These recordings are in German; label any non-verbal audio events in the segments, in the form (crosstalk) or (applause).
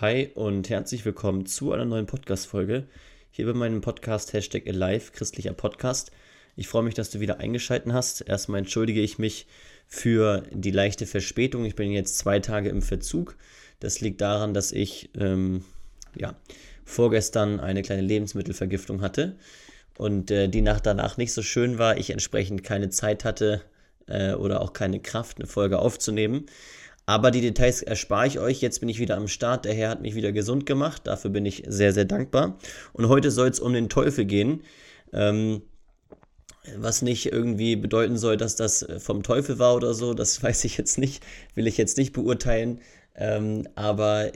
Hi und herzlich willkommen zu einer neuen Podcast-Folge. Hier bei meinem Podcast Hashtag Alive, christlicher Podcast. Ich freue mich, dass du wieder eingeschaltet hast. Erstmal entschuldige ich mich für die leichte Verspätung. Ich bin jetzt zwei Tage im Verzug. Das liegt daran, dass ich ähm, ja, vorgestern eine kleine Lebensmittelvergiftung hatte und äh, die Nacht danach nicht so schön war. Ich entsprechend keine Zeit hatte äh, oder auch keine Kraft, eine Folge aufzunehmen. Aber die Details erspare ich euch. Jetzt bin ich wieder am Start. Der Herr hat mich wieder gesund gemacht. Dafür bin ich sehr, sehr dankbar. Und heute soll es um den Teufel gehen. Ähm, was nicht irgendwie bedeuten soll, dass das vom Teufel war oder so. Das (laughs) weiß ich jetzt nicht. Will ich jetzt nicht beurteilen. Ähm, aber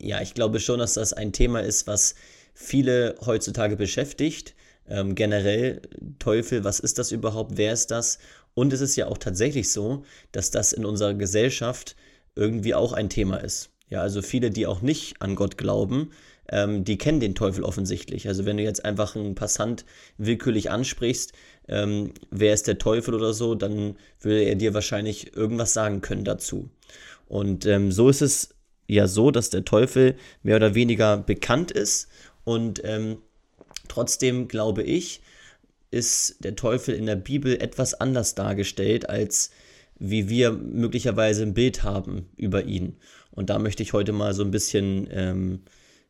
ja, ich glaube schon, dass das ein Thema ist, was viele heutzutage beschäftigt. Ähm, generell Teufel, was ist das überhaupt? Wer ist das? Und es ist ja auch tatsächlich so, dass das in unserer Gesellschaft irgendwie auch ein Thema ist. Ja, also viele, die auch nicht an Gott glauben, ähm, die kennen den Teufel offensichtlich. Also wenn du jetzt einfach einen Passant willkürlich ansprichst, ähm, wer ist der Teufel oder so, dann würde er dir wahrscheinlich irgendwas sagen können dazu. Und ähm, so ist es ja so, dass der Teufel mehr oder weniger bekannt ist und ähm, trotzdem glaube ich, ist der Teufel in der Bibel etwas anders dargestellt als wie wir möglicherweise ein Bild haben über ihn. Und da möchte ich heute mal so ein bisschen ähm,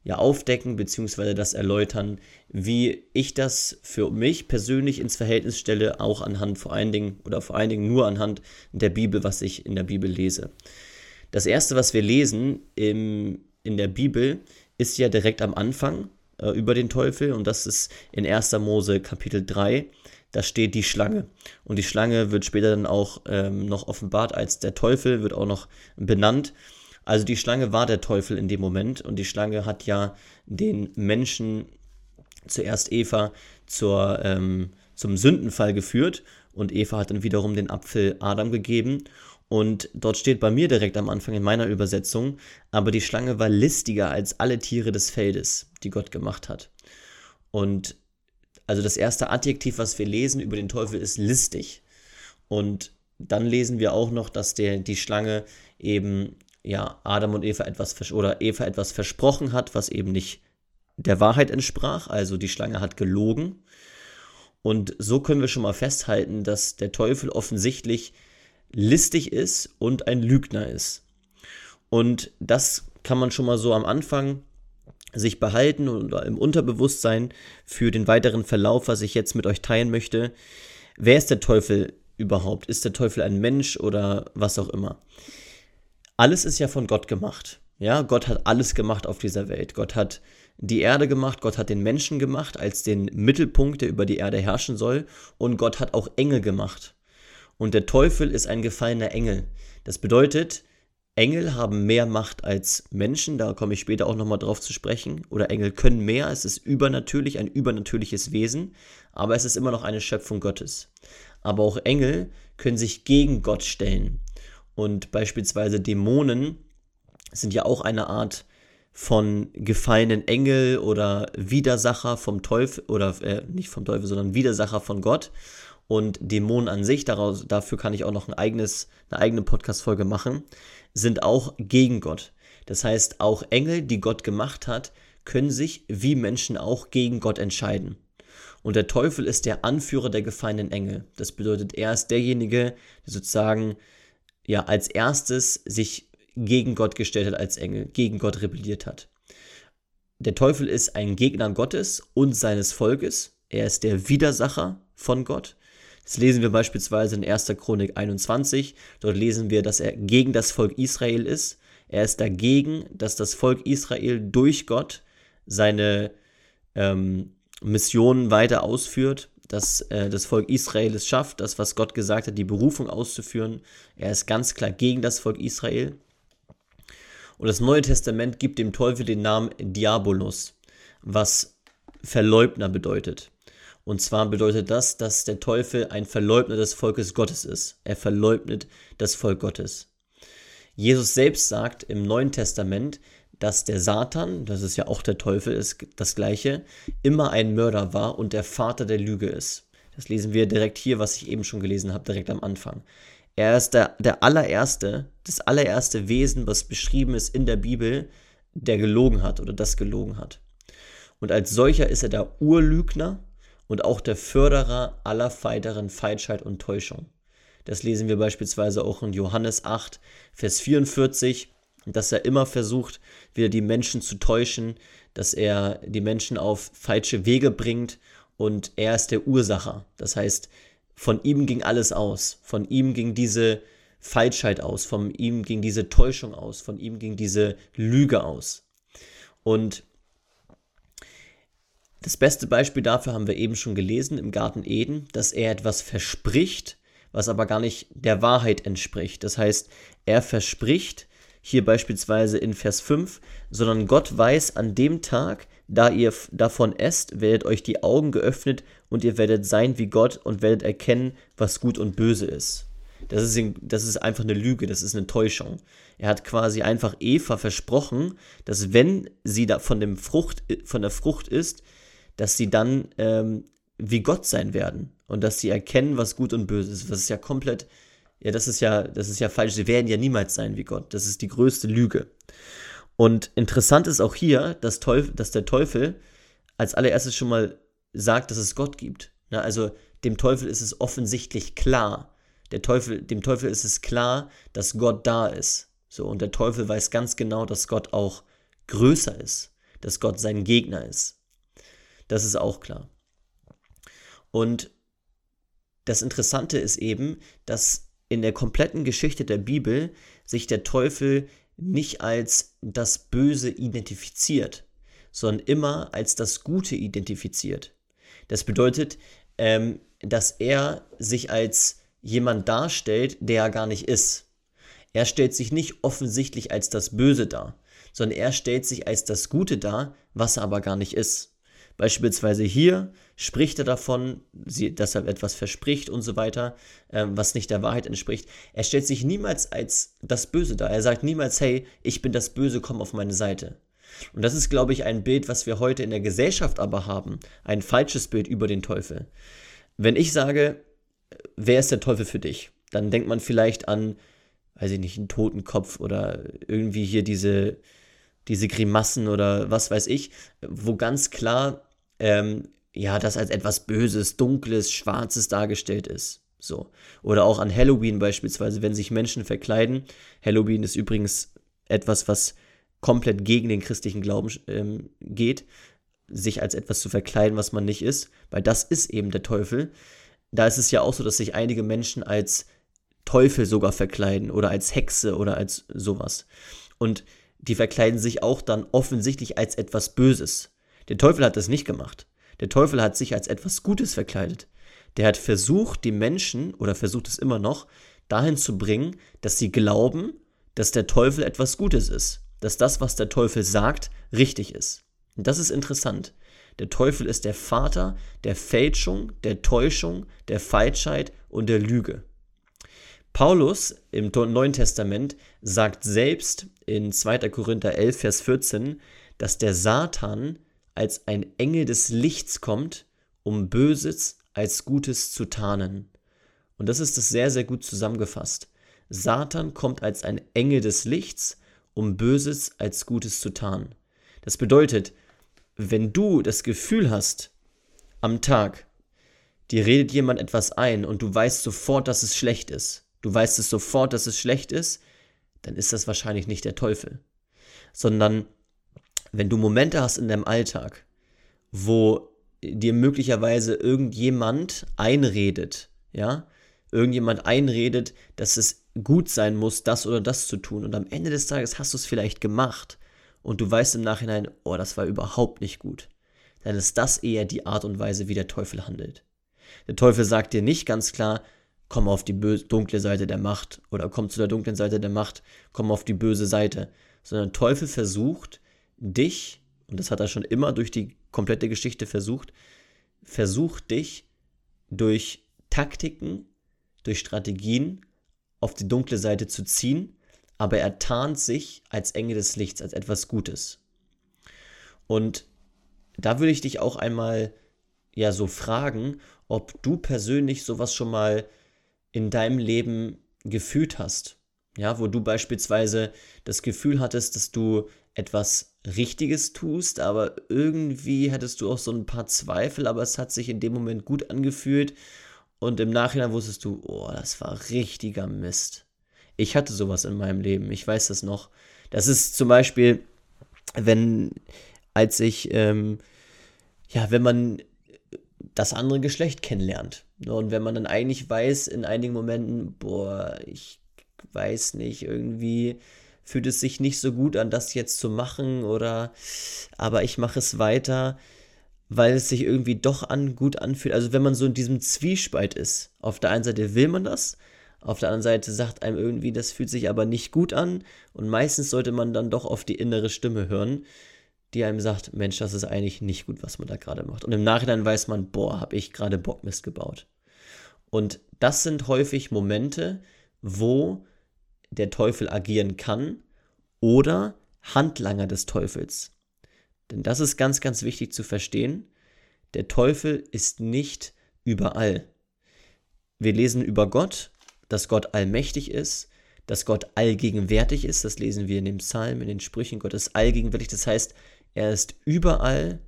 ja, aufdecken bzw. das erläutern, wie ich das für mich persönlich ins Verhältnis stelle, auch anhand vor allen Dingen oder vor allen Dingen nur anhand der Bibel, was ich in der Bibel lese. Das erste, was wir lesen im, in der Bibel, ist ja direkt am Anfang äh, über den Teufel und das ist in 1. Mose Kapitel 3 da steht die Schlange. Und die Schlange wird später dann auch ähm, noch offenbart als der Teufel, wird auch noch benannt. Also die Schlange war der Teufel in dem Moment und die Schlange hat ja den Menschen, zuerst Eva, zur, ähm, zum Sündenfall geführt und Eva hat dann wiederum den Apfel Adam gegeben. Und dort steht bei mir direkt am Anfang in meiner Übersetzung, aber die Schlange war listiger als alle Tiere des Feldes, die Gott gemacht hat. Und also das erste Adjektiv, was wir lesen über den Teufel, ist listig. Und dann lesen wir auch noch, dass der, die Schlange eben ja, Adam und Eva etwas oder Eva etwas versprochen hat, was eben nicht der Wahrheit entsprach. Also die Schlange hat gelogen. Und so können wir schon mal festhalten, dass der Teufel offensichtlich listig ist und ein Lügner ist. Und das kann man schon mal so am Anfang sich behalten oder im Unterbewusstsein für den weiteren Verlauf, was ich jetzt mit euch teilen möchte. Wer ist der Teufel überhaupt? Ist der Teufel ein Mensch oder was auch immer? Alles ist ja von Gott gemacht. Ja, Gott hat alles gemacht auf dieser Welt. Gott hat die Erde gemacht, Gott hat den Menschen gemacht als den Mittelpunkt, der über die Erde herrschen soll, und Gott hat auch Engel gemacht. Und der Teufel ist ein gefallener Engel. Das bedeutet, Engel haben mehr Macht als Menschen, da komme ich später auch nochmal drauf zu sprechen. Oder Engel können mehr, es ist übernatürlich, ein übernatürliches Wesen, aber es ist immer noch eine Schöpfung Gottes. Aber auch Engel können sich gegen Gott stellen. Und beispielsweise Dämonen sind ja auch eine Art von gefallenen Engel oder Widersacher vom Teufel, oder äh, nicht vom Teufel, sondern Widersacher von Gott und Dämonen an sich, daraus, dafür kann ich auch noch ein eigenes, eine eigene Podcast-Folge machen, sind auch gegen Gott. Das heißt, auch Engel, die Gott gemacht hat, können sich wie Menschen auch gegen Gott entscheiden. Und der Teufel ist der Anführer der gefallenen Engel. Das bedeutet, er ist derjenige, der sozusagen ja als erstes sich gegen Gott gestellt hat als Engel, gegen Gott rebelliert hat. Der Teufel ist ein Gegner Gottes und seines Volkes. Er ist der Widersacher von Gott. Das lesen wir beispielsweise in 1. Chronik 21. Dort lesen wir, dass er gegen das Volk Israel ist. Er ist dagegen, dass das Volk Israel durch Gott seine ähm, Missionen weiter ausführt, dass äh, das Volk Israel es schafft, das, was Gott gesagt hat, die Berufung auszuführen. Er ist ganz klar gegen das Volk Israel. Und das Neue Testament gibt dem Teufel den Namen Diabolos, was Verleugner bedeutet. Und zwar bedeutet das, dass der Teufel ein Verleugner des Volkes Gottes ist. Er verleugnet das Volk Gottes. Jesus selbst sagt im Neuen Testament, dass der Satan, das ist ja auch der Teufel, ist das gleiche, immer ein Mörder war und der Vater der Lüge ist. Das lesen wir direkt hier, was ich eben schon gelesen habe, direkt am Anfang. Er ist der, der allererste, das allererste Wesen, was beschrieben ist in der Bibel, der gelogen hat oder das gelogen hat. Und als solcher ist er der Urlügner und auch der Förderer aller weiteren Falschheit und Täuschung. Das lesen wir beispielsweise auch in Johannes 8, Vers 44, dass er immer versucht, wieder die Menschen zu täuschen, dass er die Menschen auf falsche Wege bringt und er ist der Ursacher. Das heißt, von ihm ging alles aus, von ihm ging diese Falschheit aus, von ihm ging diese Täuschung aus, von ihm ging diese Lüge aus. Und das beste Beispiel dafür haben wir eben schon gelesen im Garten Eden, dass er etwas verspricht, was aber gar nicht der Wahrheit entspricht. Das heißt, er verspricht, hier beispielsweise in Vers 5, sondern Gott weiß an dem Tag, da ihr davon esst, werdet euch die Augen geöffnet und ihr werdet sein wie Gott und werdet erkennen, was gut und böse ist. Das ist, das ist einfach eine Lüge, das ist eine Täuschung. Er hat quasi einfach Eva versprochen, dass wenn sie da von, dem Frucht, von der Frucht ist, dass sie dann ähm, wie Gott sein werden und dass sie erkennen, was gut und böse ist. Das ist ja komplett, ja, das ist ja, das ist ja falsch. Sie werden ja niemals sein wie Gott. Das ist die größte Lüge. Und interessant ist auch hier, dass, Teufel, dass der Teufel als allererstes schon mal sagt, dass es Gott gibt. Na, also dem Teufel ist es offensichtlich klar. Der Teufel, dem Teufel ist es klar, dass Gott da ist. So, und der Teufel weiß ganz genau, dass Gott auch größer ist, dass Gott sein Gegner ist. Das ist auch klar. Und das Interessante ist eben, dass in der kompletten Geschichte der Bibel sich der Teufel nicht als das Böse identifiziert, sondern immer als das Gute identifiziert. Das bedeutet, ähm, dass er sich als jemand darstellt, der er gar nicht ist. Er stellt sich nicht offensichtlich als das Böse dar, sondern er stellt sich als das Gute dar, was er aber gar nicht ist. Beispielsweise hier spricht er davon, dass er etwas verspricht und so weiter, ähm, was nicht der Wahrheit entspricht. Er stellt sich niemals als das Böse dar. Er sagt niemals, hey, ich bin das Böse, komm auf meine Seite. Und das ist, glaube ich, ein Bild, was wir heute in der Gesellschaft aber haben. Ein falsches Bild über den Teufel. Wenn ich sage, wer ist der Teufel für dich? Dann denkt man vielleicht an, weiß ich nicht, einen Totenkopf oder irgendwie hier diese, diese Grimassen oder was weiß ich, wo ganz klar ähm, ja, das als etwas Böses, Dunkles, Schwarzes dargestellt ist. So. Oder auch an Halloween beispielsweise, wenn sich Menschen verkleiden. Halloween ist übrigens etwas, was komplett gegen den christlichen Glauben ähm, geht, sich als etwas zu verkleiden, was man nicht ist, weil das ist eben der Teufel. Da ist es ja auch so, dass sich einige Menschen als Teufel sogar verkleiden oder als Hexe oder als sowas. Und die verkleiden sich auch dann offensichtlich als etwas Böses. Der Teufel hat das nicht gemacht. Der Teufel hat sich als etwas Gutes verkleidet. Der hat versucht, die Menschen, oder versucht es immer noch, dahin zu bringen, dass sie glauben, dass der Teufel etwas Gutes ist. Dass das, was der Teufel sagt, richtig ist. Und das ist interessant. Der Teufel ist der Vater der Fälschung, der Täuschung, der Falschheit und der Lüge. Paulus im Neuen Testament sagt selbst in 2. Korinther 11, Vers 14, dass der Satan als ein Engel des Lichts kommt, um Böses als Gutes zu tarnen. Und das ist es sehr, sehr gut zusammengefasst. Satan kommt als ein Engel des Lichts, um Böses als Gutes zu tarnen. Das bedeutet, wenn du das Gefühl hast, am Tag, dir redet jemand etwas ein und du weißt sofort, dass es schlecht ist, du weißt es sofort, dass es schlecht ist, dann ist das wahrscheinlich nicht der Teufel, sondern wenn du Momente hast in deinem Alltag, wo dir möglicherweise irgendjemand einredet, ja, irgendjemand einredet, dass es gut sein muss, das oder das zu tun und am Ende des Tages hast du es vielleicht gemacht und du weißt im Nachhinein, oh, das war überhaupt nicht gut, dann ist das eher die Art und Weise, wie der Teufel handelt. Der Teufel sagt dir nicht ganz klar, komm auf die dunkle Seite der Macht oder komm zu der dunklen Seite der Macht, komm auf die böse Seite, sondern der Teufel versucht, dich, und das hat er schon immer durch die komplette Geschichte versucht, versucht dich durch Taktiken, durch Strategien auf die dunkle Seite zu ziehen, aber er tarnt sich als Engel des Lichts, als etwas Gutes. Und da würde ich dich auch einmal ja so fragen, ob du persönlich sowas schon mal in deinem Leben gefühlt hast. Ja, wo du beispielsweise das Gefühl hattest, dass du etwas Richtiges tust, aber irgendwie hattest du auch so ein paar Zweifel, aber es hat sich in dem Moment gut angefühlt und im Nachhinein wusstest du, oh, das war richtiger Mist. Ich hatte sowas in meinem Leben, ich weiß das noch. Das ist zum Beispiel, wenn, als ich, ähm, ja, wenn man das andere Geschlecht kennenlernt. Und wenn man dann eigentlich weiß, in einigen Momenten, boah, ich weiß nicht, irgendwie fühlt es sich nicht so gut an, das jetzt zu machen oder aber ich mache es weiter, weil es sich irgendwie doch an, gut anfühlt. Also wenn man so in diesem Zwiespalt ist, auf der einen Seite will man das, auf der anderen Seite sagt einem irgendwie, das fühlt sich aber nicht gut an und meistens sollte man dann doch auf die innere Stimme hören, die einem sagt, Mensch, das ist eigentlich nicht gut, was man da gerade macht. Und im Nachhinein weiß man, boah, habe ich gerade Bockmist gebaut. Und das sind häufig Momente, wo der Teufel agieren kann oder Handlanger des Teufels. Denn das ist ganz, ganz wichtig zu verstehen. Der Teufel ist nicht überall. Wir lesen über Gott, dass Gott allmächtig ist, dass Gott allgegenwärtig ist. Das lesen wir in dem Psalm, in den Sprüchen. Gott ist allgegenwärtig. Das heißt, er ist überall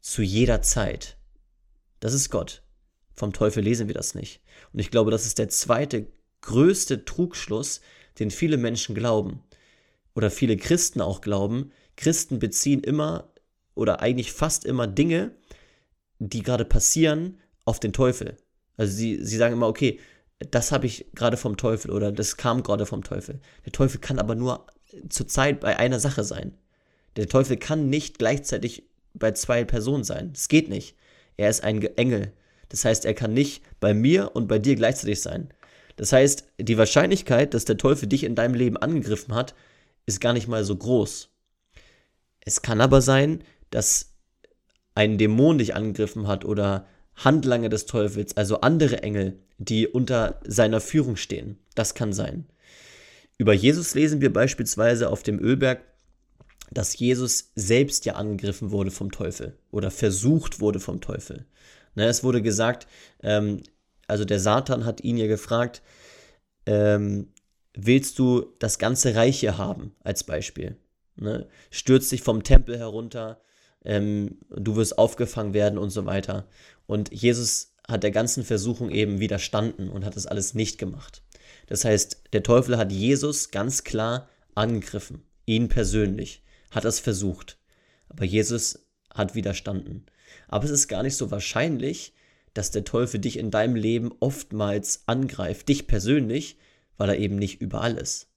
zu jeder Zeit. Das ist Gott. Vom Teufel lesen wir das nicht. Und ich glaube, das ist der zweite größte Trugschluss, den viele Menschen glauben oder viele Christen auch glauben. Christen beziehen immer oder eigentlich fast immer Dinge, die gerade passieren, auf den Teufel. Also sie, sie sagen immer, okay, das habe ich gerade vom Teufel oder das kam gerade vom Teufel. Der Teufel kann aber nur zur Zeit bei einer Sache sein. Der Teufel kann nicht gleichzeitig bei zwei Personen sein. Das geht nicht. Er ist ein Engel. Das heißt, er kann nicht bei mir und bei dir gleichzeitig sein. Das heißt, die Wahrscheinlichkeit, dass der Teufel dich in deinem Leben angegriffen hat, ist gar nicht mal so groß. Es kann aber sein, dass ein Dämon dich angegriffen hat oder Handlanger des Teufels, also andere Engel, die unter seiner Führung stehen. Das kann sein. Über Jesus lesen wir beispielsweise auf dem Ölberg, dass Jesus selbst ja angegriffen wurde vom Teufel oder versucht wurde vom Teufel. Ne, es wurde gesagt, ähm, also der Satan hat ihn ja gefragt, ähm, willst du das ganze Reich hier haben, als Beispiel? Ne? Stürzt dich vom Tempel herunter, ähm, du wirst aufgefangen werden und so weiter. Und Jesus hat der ganzen Versuchung eben widerstanden und hat das alles nicht gemacht. Das heißt, der Teufel hat Jesus ganz klar angegriffen, ihn persönlich, hat es versucht. Aber Jesus hat widerstanden. Aber es ist gar nicht so wahrscheinlich, dass der Teufel dich in deinem Leben oftmals angreift, dich persönlich, weil er eben nicht überall ist.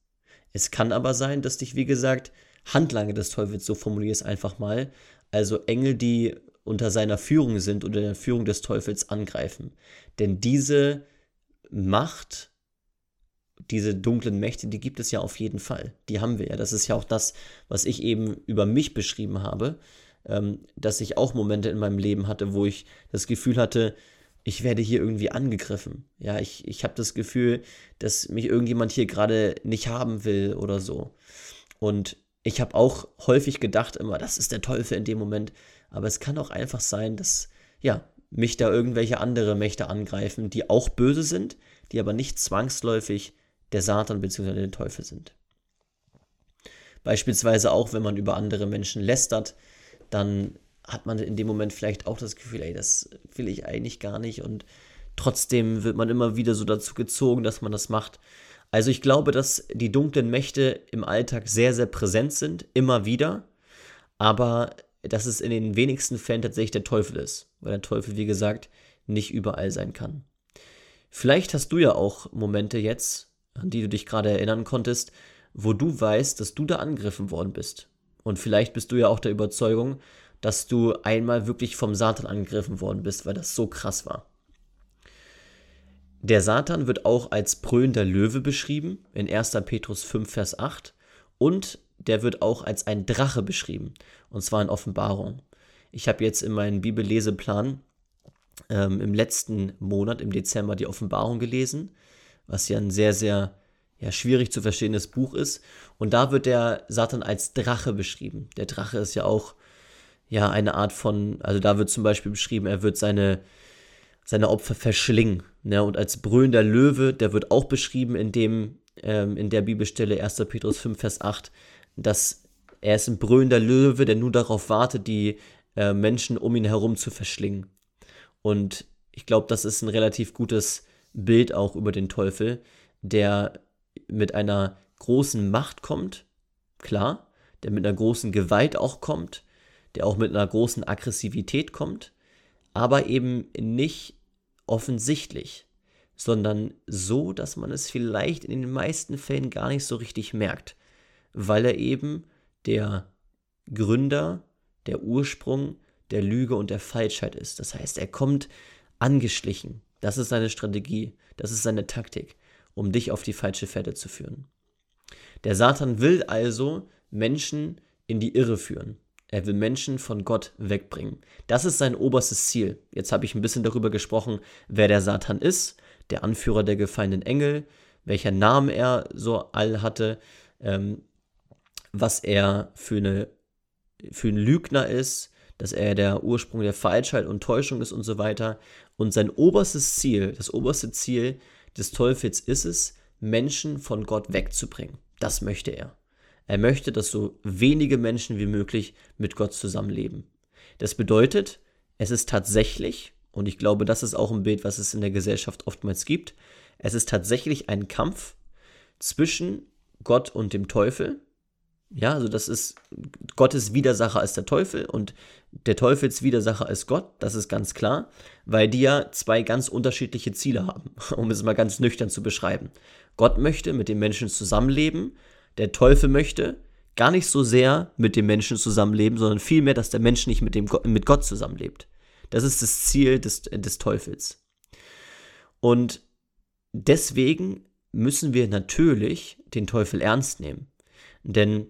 Es kann aber sein, dass dich, wie gesagt, Handlange des Teufels, so formuliere es einfach mal, also Engel, die unter seiner Führung sind, unter der Führung des Teufels angreifen. Denn diese Macht, diese dunklen Mächte, die gibt es ja auf jeden Fall. Die haben wir ja. Das ist ja auch das, was ich eben über mich beschrieben habe ähm, dass ich auch Momente in meinem Leben hatte, wo ich das Gefühl hatte, ich werde hier irgendwie angegriffen. Ja, ich, ich habe das Gefühl, dass mich irgendjemand hier gerade nicht haben will oder so. Und ich habe auch häufig gedacht immer, das ist der Teufel in dem Moment. Aber es kann auch einfach sein, dass, ja, mich da irgendwelche andere Mächte angreifen, die auch böse sind, die aber nicht zwangsläufig der Satan bzw. der Teufel sind. Beispielsweise auch, wenn man über andere Menschen lästert, dann hat man in dem Moment vielleicht auch das Gefühl, ey, das will ich eigentlich gar nicht und trotzdem wird man immer wieder so dazu gezogen, dass man das macht. Also ich glaube, dass die dunklen Mächte im Alltag sehr, sehr präsent sind, immer wieder, aber dass es in den wenigsten Fällen tatsächlich der Teufel ist, weil der Teufel, wie gesagt, nicht überall sein kann. Vielleicht hast du ja auch Momente jetzt, an die du dich gerade erinnern konntest, wo du weißt, dass du da angegriffen worden bist. Und vielleicht bist du ja auch der Überzeugung, dass du einmal wirklich vom Satan angegriffen worden bist, weil das so krass war. Der Satan wird auch als brüllender Löwe beschrieben in 1. Petrus 5, Vers 8 und der wird auch als ein Drache beschrieben und zwar in Offenbarung. Ich habe jetzt in meinem Bibelleseplan ähm, im letzten Monat, im Dezember, die Offenbarung gelesen, was ja ein sehr, sehr ja, schwierig zu verstehendes Buch ist. Und da wird der Satan als Drache beschrieben. Der Drache ist ja auch ja eine Art von, also da wird zum Beispiel beschrieben, er wird seine, seine Opfer verschlingen. Ne? Und als brüllender Löwe, der wird auch beschrieben in dem, ähm, in der Bibelstelle 1. Petrus 5, Vers 8, dass Er ist ein brüllender Löwe, der nur darauf wartet, die äh, Menschen um ihn herum zu verschlingen. Und ich glaube, das ist ein relativ gutes Bild auch über den Teufel, der mit einer großen Macht kommt, klar, der mit einer großen Gewalt auch kommt, der auch mit einer großen Aggressivität kommt, aber eben nicht offensichtlich, sondern so, dass man es vielleicht in den meisten Fällen gar nicht so richtig merkt, weil er eben der Gründer, der Ursprung der Lüge und der Falschheit ist. Das heißt, er kommt angeschlichen. Das ist seine Strategie, das ist seine Taktik, um dich auf die falsche Fährte zu führen. Der Satan will also Menschen in die Irre führen. Er will Menschen von Gott wegbringen. Das ist sein oberstes Ziel. Jetzt habe ich ein bisschen darüber gesprochen, wer der Satan ist, der Anführer der gefallenen Engel, welcher Namen er so all hatte, ähm, was er für, eine, für ein Lügner ist, dass er der Ursprung der Falschheit und Täuschung ist und so weiter. Und sein oberstes Ziel, das oberste Ziel des Teufels ist es, Menschen von Gott wegzubringen. Das möchte er. Er möchte, dass so wenige Menschen wie möglich mit Gott zusammenleben. Das bedeutet, es ist tatsächlich, und ich glaube, das ist auch ein Bild, was es in der Gesellschaft oftmals gibt, es ist tatsächlich ein Kampf zwischen Gott und dem Teufel, ja, also das ist Gottes Widersacher ist der Teufel und der Teufels Widersacher ist Gott, das ist ganz klar, weil die ja zwei ganz unterschiedliche Ziele haben, (laughs) um es mal ganz nüchtern zu beschreiben. Gott möchte mit den Menschen zusammenleben, der Teufel möchte gar nicht so sehr mit dem Menschen zusammenleben, sondern vielmehr, dass der Mensch nicht mit, dem, mit Gott zusammenlebt. Das ist das Ziel des, des Teufels. Und deswegen müssen wir natürlich den Teufel ernst nehmen. Denn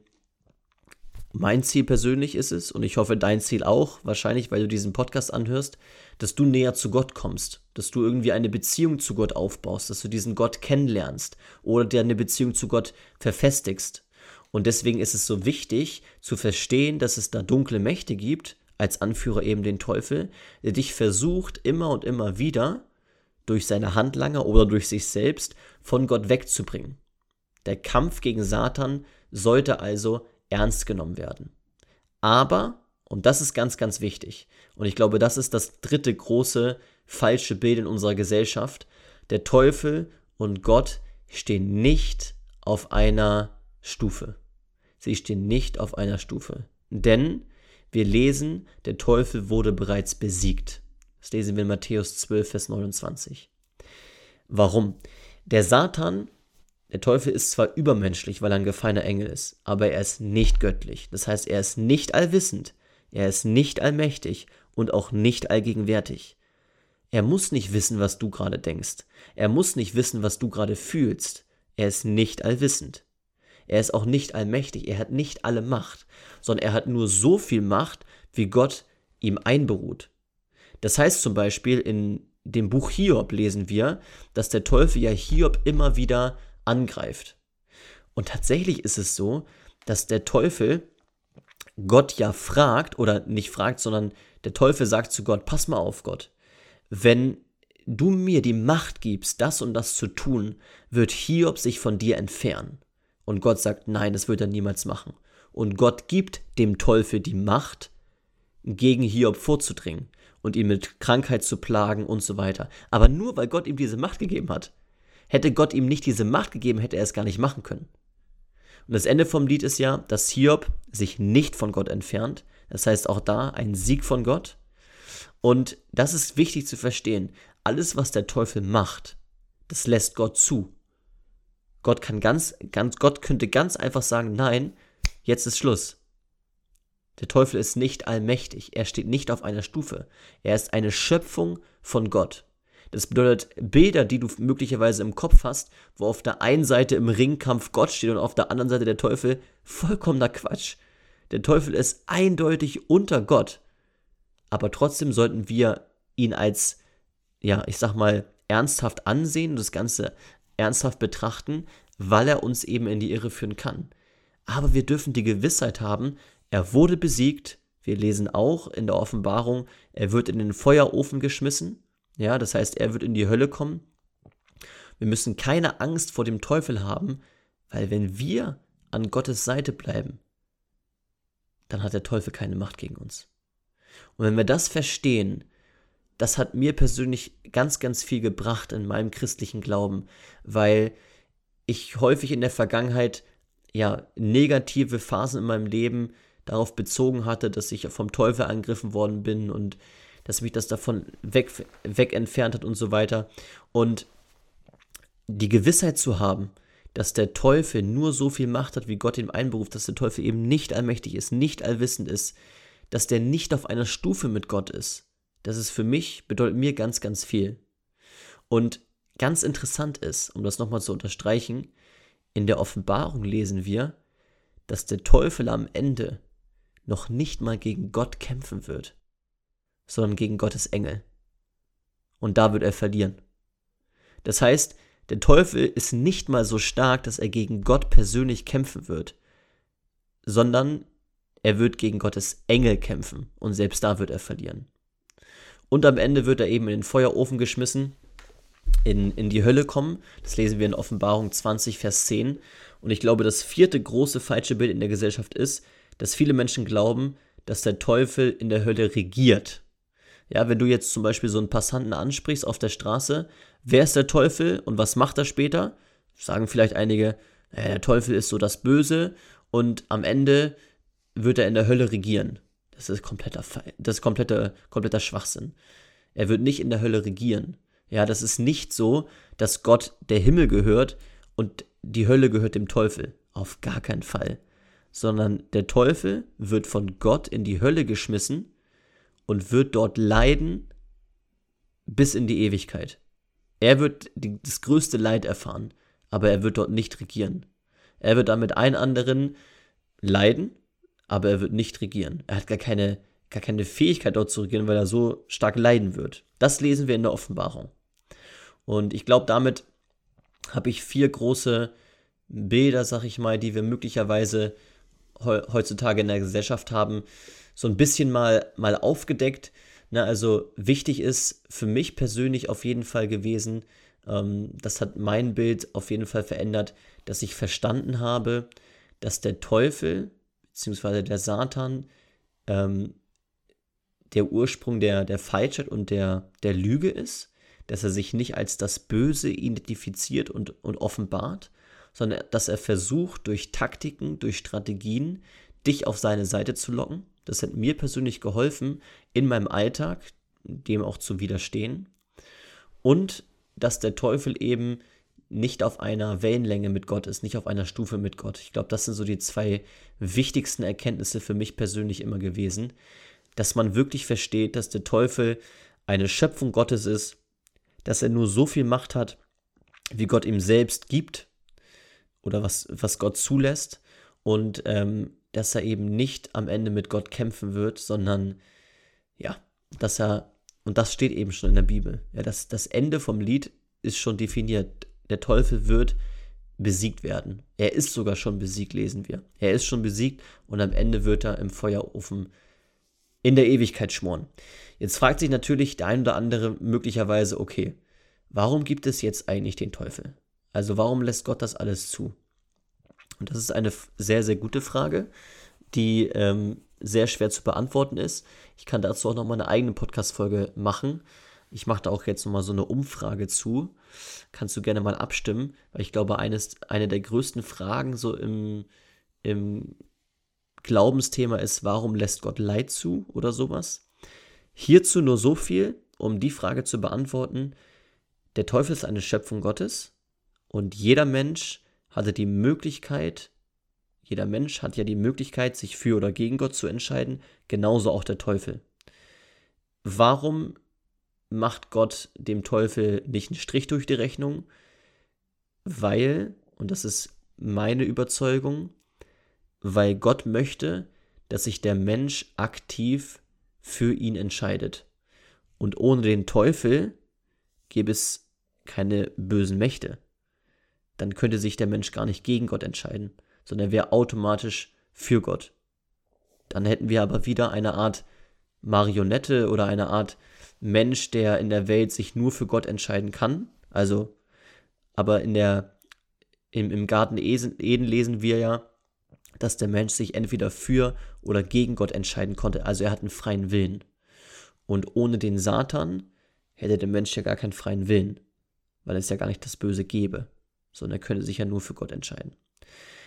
mein Ziel persönlich ist es, und ich hoffe dein Ziel auch, wahrscheinlich, weil du diesen Podcast anhörst, dass du näher zu Gott kommst, dass du irgendwie eine Beziehung zu Gott aufbaust, dass du diesen Gott kennenlernst oder dir eine Beziehung zu Gott verfestigst. Und deswegen ist es so wichtig zu verstehen, dass es da dunkle Mächte gibt, als Anführer eben den Teufel, der dich versucht immer und immer wieder durch seine Handlanger oder durch sich selbst von Gott wegzubringen. Der Kampf gegen Satan sollte also ernst genommen werden. Aber, und das ist ganz, ganz wichtig, und ich glaube, das ist das dritte große falsche Bild in unserer Gesellschaft, der Teufel und Gott stehen nicht auf einer Stufe. Sie stehen nicht auf einer Stufe. Denn wir lesen, der Teufel wurde bereits besiegt. Das lesen wir in Matthäus 12, Vers 29. Warum? Der Satan der Teufel ist zwar übermenschlich, weil er ein gefallener Engel ist, aber er ist nicht göttlich. Das heißt, er ist nicht allwissend, er ist nicht allmächtig und auch nicht allgegenwärtig. Er muss nicht wissen, was du gerade denkst. Er muss nicht wissen, was du gerade fühlst. Er ist nicht allwissend. Er ist auch nicht allmächtig. Er hat nicht alle Macht, sondern er hat nur so viel Macht, wie Gott ihm einberuht. Das heißt zum Beispiel in dem Buch Hiob lesen wir, dass der Teufel ja Hiob immer wieder angreift. Und tatsächlich ist es so, dass der Teufel Gott ja fragt, oder nicht fragt, sondern der Teufel sagt zu Gott, pass mal auf Gott, wenn du mir die Macht gibst, das und das zu tun, wird Hiob sich von dir entfernen. Und Gott sagt, nein, das wird er niemals machen. Und Gott gibt dem Teufel die Macht, gegen Hiob vorzudringen und ihn mit Krankheit zu plagen und so weiter. Aber nur weil Gott ihm diese Macht gegeben hat. Hätte Gott ihm nicht diese Macht gegeben, hätte er es gar nicht machen können. Und das Ende vom Lied ist ja, dass Hiob sich nicht von Gott entfernt. Das heißt auch da ein Sieg von Gott. Und das ist wichtig zu verstehen. Alles, was der Teufel macht, das lässt Gott zu. Gott kann ganz, ganz, Gott könnte ganz einfach sagen, nein, jetzt ist Schluss. Der Teufel ist nicht allmächtig. Er steht nicht auf einer Stufe. Er ist eine Schöpfung von Gott. Das bedeutet, Bilder, die du möglicherweise im Kopf hast, wo auf der einen Seite im Ringkampf Gott steht und auf der anderen Seite der Teufel, vollkommener Quatsch. Der Teufel ist eindeutig unter Gott. Aber trotzdem sollten wir ihn als, ja, ich sag mal, ernsthaft ansehen und das Ganze ernsthaft betrachten, weil er uns eben in die Irre führen kann. Aber wir dürfen die Gewissheit haben, er wurde besiegt. Wir lesen auch in der Offenbarung, er wird in den Feuerofen geschmissen. Ja, das heißt, er wird in die Hölle kommen. Wir müssen keine Angst vor dem Teufel haben, weil wenn wir an Gottes Seite bleiben, dann hat der Teufel keine Macht gegen uns. Und wenn wir das verstehen, das hat mir persönlich ganz, ganz viel gebracht in meinem christlichen Glauben, weil ich häufig in der Vergangenheit ja negative Phasen in meinem Leben darauf bezogen hatte, dass ich vom Teufel angegriffen worden bin und dass mich das davon weg, weg entfernt hat und so weiter. Und die Gewissheit zu haben, dass der Teufel nur so viel Macht hat, wie Gott ihm einberuft, dass der Teufel eben nicht allmächtig ist, nicht allwissend ist, dass der nicht auf einer Stufe mit Gott ist. Das ist für mich, bedeutet mir ganz, ganz viel. Und ganz interessant ist, um das nochmal zu unterstreichen, in der Offenbarung lesen wir, dass der Teufel am Ende noch nicht mal gegen Gott kämpfen wird, sondern gegen Gottes Engel. Und da wird er verlieren. Das heißt, der Teufel ist nicht mal so stark, dass er gegen Gott persönlich kämpfen wird, sondern er wird gegen Gottes Engel kämpfen und selbst da wird er verlieren. Und am Ende wird er eben in den Feuerofen geschmissen, in, in die Hölle kommen. Das lesen wir in Offenbarung 20, Vers 10. Und ich glaube, das vierte große falsche Bild in der Gesellschaft ist, dass viele Menschen glauben, dass der Teufel in der Hölle regiert. Ja, wenn du jetzt zum Beispiel so einen Passanten ansprichst auf der Straße, wer ist der Teufel und was macht er später? Sagen vielleicht einige, äh, der Teufel ist so das Böse und am Ende wird er in der Hölle regieren. Das ist kompletter, das ist kompletter, kompletter Schwachsinn. Er wird nicht in der Hölle regieren. Ja, das ist nicht so, dass Gott der Himmel gehört und die Hölle gehört dem Teufel. Auf gar keinen Fall. Sondern der Teufel wird von Gott in die Hölle geschmissen und wird dort leiden bis in die Ewigkeit. Er wird die, das größte Leid erfahren, aber er wird dort nicht regieren. Er wird damit allen anderen leiden, aber er wird nicht regieren. Er hat gar keine, gar keine Fähigkeit dort zu regieren, weil er so stark leiden wird. Das lesen wir in der Offenbarung. Und ich glaube, damit habe ich vier große Bilder, sag ich mal, die wir möglicherweise heutzutage in der Gesellschaft haben, so ein bisschen mal, mal aufgedeckt. Na, also wichtig ist für mich persönlich auf jeden Fall gewesen, ähm, das hat mein Bild auf jeden Fall verändert, dass ich verstanden habe, dass der Teufel bzw. der Satan ähm, der Ursprung der, der Falschheit und der, der Lüge ist, dass er sich nicht als das Böse identifiziert und, und offenbart, sondern dass er versucht, durch Taktiken, durch Strategien, dich auf seine Seite zu locken das hat mir persönlich geholfen, in meinem Alltag dem auch zu widerstehen. Und dass der Teufel eben nicht auf einer Wellenlänge mit Gott ist, nicht auf einer Stufe mit Gott. Ich glaube, das sind so die zwei wichtigsten Erkenntnisse für mich persönlich immer gewesen, dass man wirklich versteht, dass der Teufel eine Schöpfung Gottes ist, dass er nur so viel Macht hat, wie Gott ihm selbst gibt oder was, was Gott zulässt und ähm, dass er eben nicht am Ende mit Gott kämpfen wird, sondern ja, dass er, und das steht eben schon in der Bibel, ja, das, das Ende vom Lied ist schon definiert. Der Teufel wird besiegt werden. Er ist sogar schon besiegt, lesen wir. Er ist schon besiegt und am Ende wird er im Feuerofen in der Ewigkeit schmoren. Jetzt fragt sich natürlich der ein oder andere möglicherweise, okay, warum gibt es jetzt eigentlich den Teufel? Also warum lässt Gott das alles zu? Und das ist eine sehr, sehr gute Frage, die ähm, sehr schwer zu beantworten ist. Ich kann dazu auch nochmal eine eigene Podcast-Folge machen. Ich mache da auch jetzt nochmal so eine Umfrage zu. Kannst du gerne mal abstimmen, weil ich glaube, eines, eine der größten Fragen so im, im Glaubensthema ist, warum lässt Gott Leid zu oder sowas? Hierzu nur so viel, um die Frage zu beantworten. Der Teufel ist eine Schöpfung Gottes und jeder Mensch hatte die Möglichkeit, jeder Mensch hat ja die Möglichkeit, sich für oder gegen Gott zu entscheiden, genauso auch der Teufel. Warum macht Gott dem Teufel nicht einen Strich durch die Rechnung? Weil, und das ist meine Überzeugung, weil Gott möchte, dass sich der Mensch aktiv für ihn entscheidet. Und ohne den Teufel gäbe es keine bösen Mächte dann könnte sich der Mensch gar nicht gegen Gott entscheiden, sondern er wäre automatisch für Gott. Dann hätten wir aber wieder eine Art Marionette oder eine Art Mensch, der in der Welt sich nur für Gott entscheiden kann. Also, aber in der, im, im Garten Eden lesen wir ja, dass der Mensch sich entweder für oder gegen Gott entscheiden konnte. Also er hat einen freien Willen. Und ohne den Satan hätte der Mensch ja gar keinen freien Willen, weil es ja gar nicht das Böse gäbe, sondern er könnte sich ja nur für Gott entscheiden.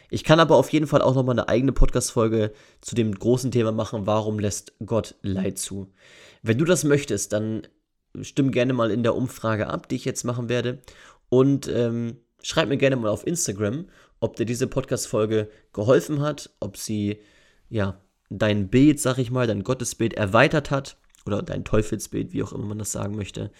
Ich kann aber auf jeden Fall auch nochmal eine eigene Podcast-Folge zu dem großen Thema machen, warum lässt Gott Leid zu. Wenn du das möchtest, dann stimm gerne mal in der Umfrage ab, die ich jetzt machen werde. Und ähm, schreib mir gerne mal auf Instagram, ob dir diese Podcast-Folge geholfen hat, ob sie ja dein Bild, sag ich mal, dein Gottesbild erweitert hat oder dein Teufelsbild, wie auch immer man das sagen möchte.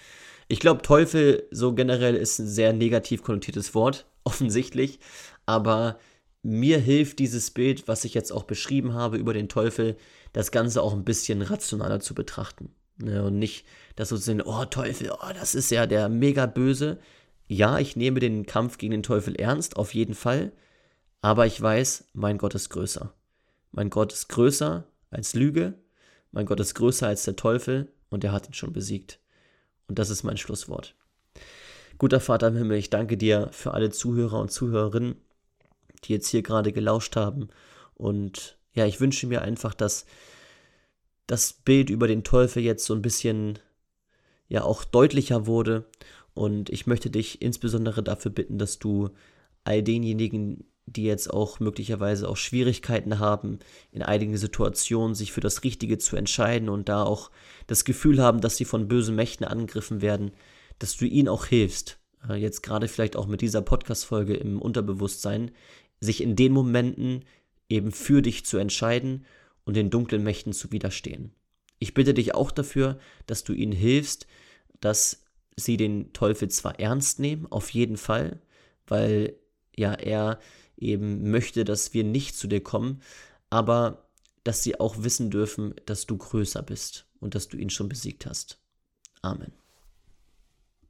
Ich glaube, Teufel so generell ist ein sehr negativ konnotiertes Wort, (laughs) offensichtlich, aber mir hilft dieses Bild, was ich jetzt auch beschrieben habe über den Teufel, das Ganze auch ein bisschen rationaler zu betrachten. Ne? Und nicht, dass so sind, oh Teufel, oh, das ist ja der mega böse. Ja, ich nehme den Kampf gegen den Teufel ernst, auf jeden Fall. Aber ich weiß, mein Gott ist größer. Mein Gott ist größer als Lüge. Mein Gott ist größer als der Teufel und er hat ihn schon besiegt. Und das ist mein Schlusswort. Guter Vater im Himmel, ich danke dir für alle Zuhörer und Zuhörerinnen, die jetzt hier gerade gelauscht haben. Und ja, ich wünsche mir einfach, dass das Bild über den Teufel jetzt so ein bisschen ja auch deutlicher wurde. Und ich möchte dich insbesondere dafür bitten, dass du all denjenigen, die jetzt auch möglicherweise auch Schwierigkeiten haben, in einigen Situationen sich für das Richtige zu entscheiden und da auch das Gefühl haben, dass sie von bösen Mächten angegriffen werden, dass du ihnen auch hilfst, äh, jetzt gerade vielleicht auch mit dieser Podcast-Folge im Unterbewusstsein, sich in den Momenten eben für dich zu entscheiden und den dunklen Mächten zu widerstehen. Ich bitte dich auch dafür, dass du ihnen hilfst, dass sie den Teufel zwar ernst nehmen, auf jeden Fall, weil ja er eben möchte, dass wir nicht zu dir kommen, aber dass sie auch wissen dürfen, dass du größer bist und dass du ihn schon besiegt hast. Amen.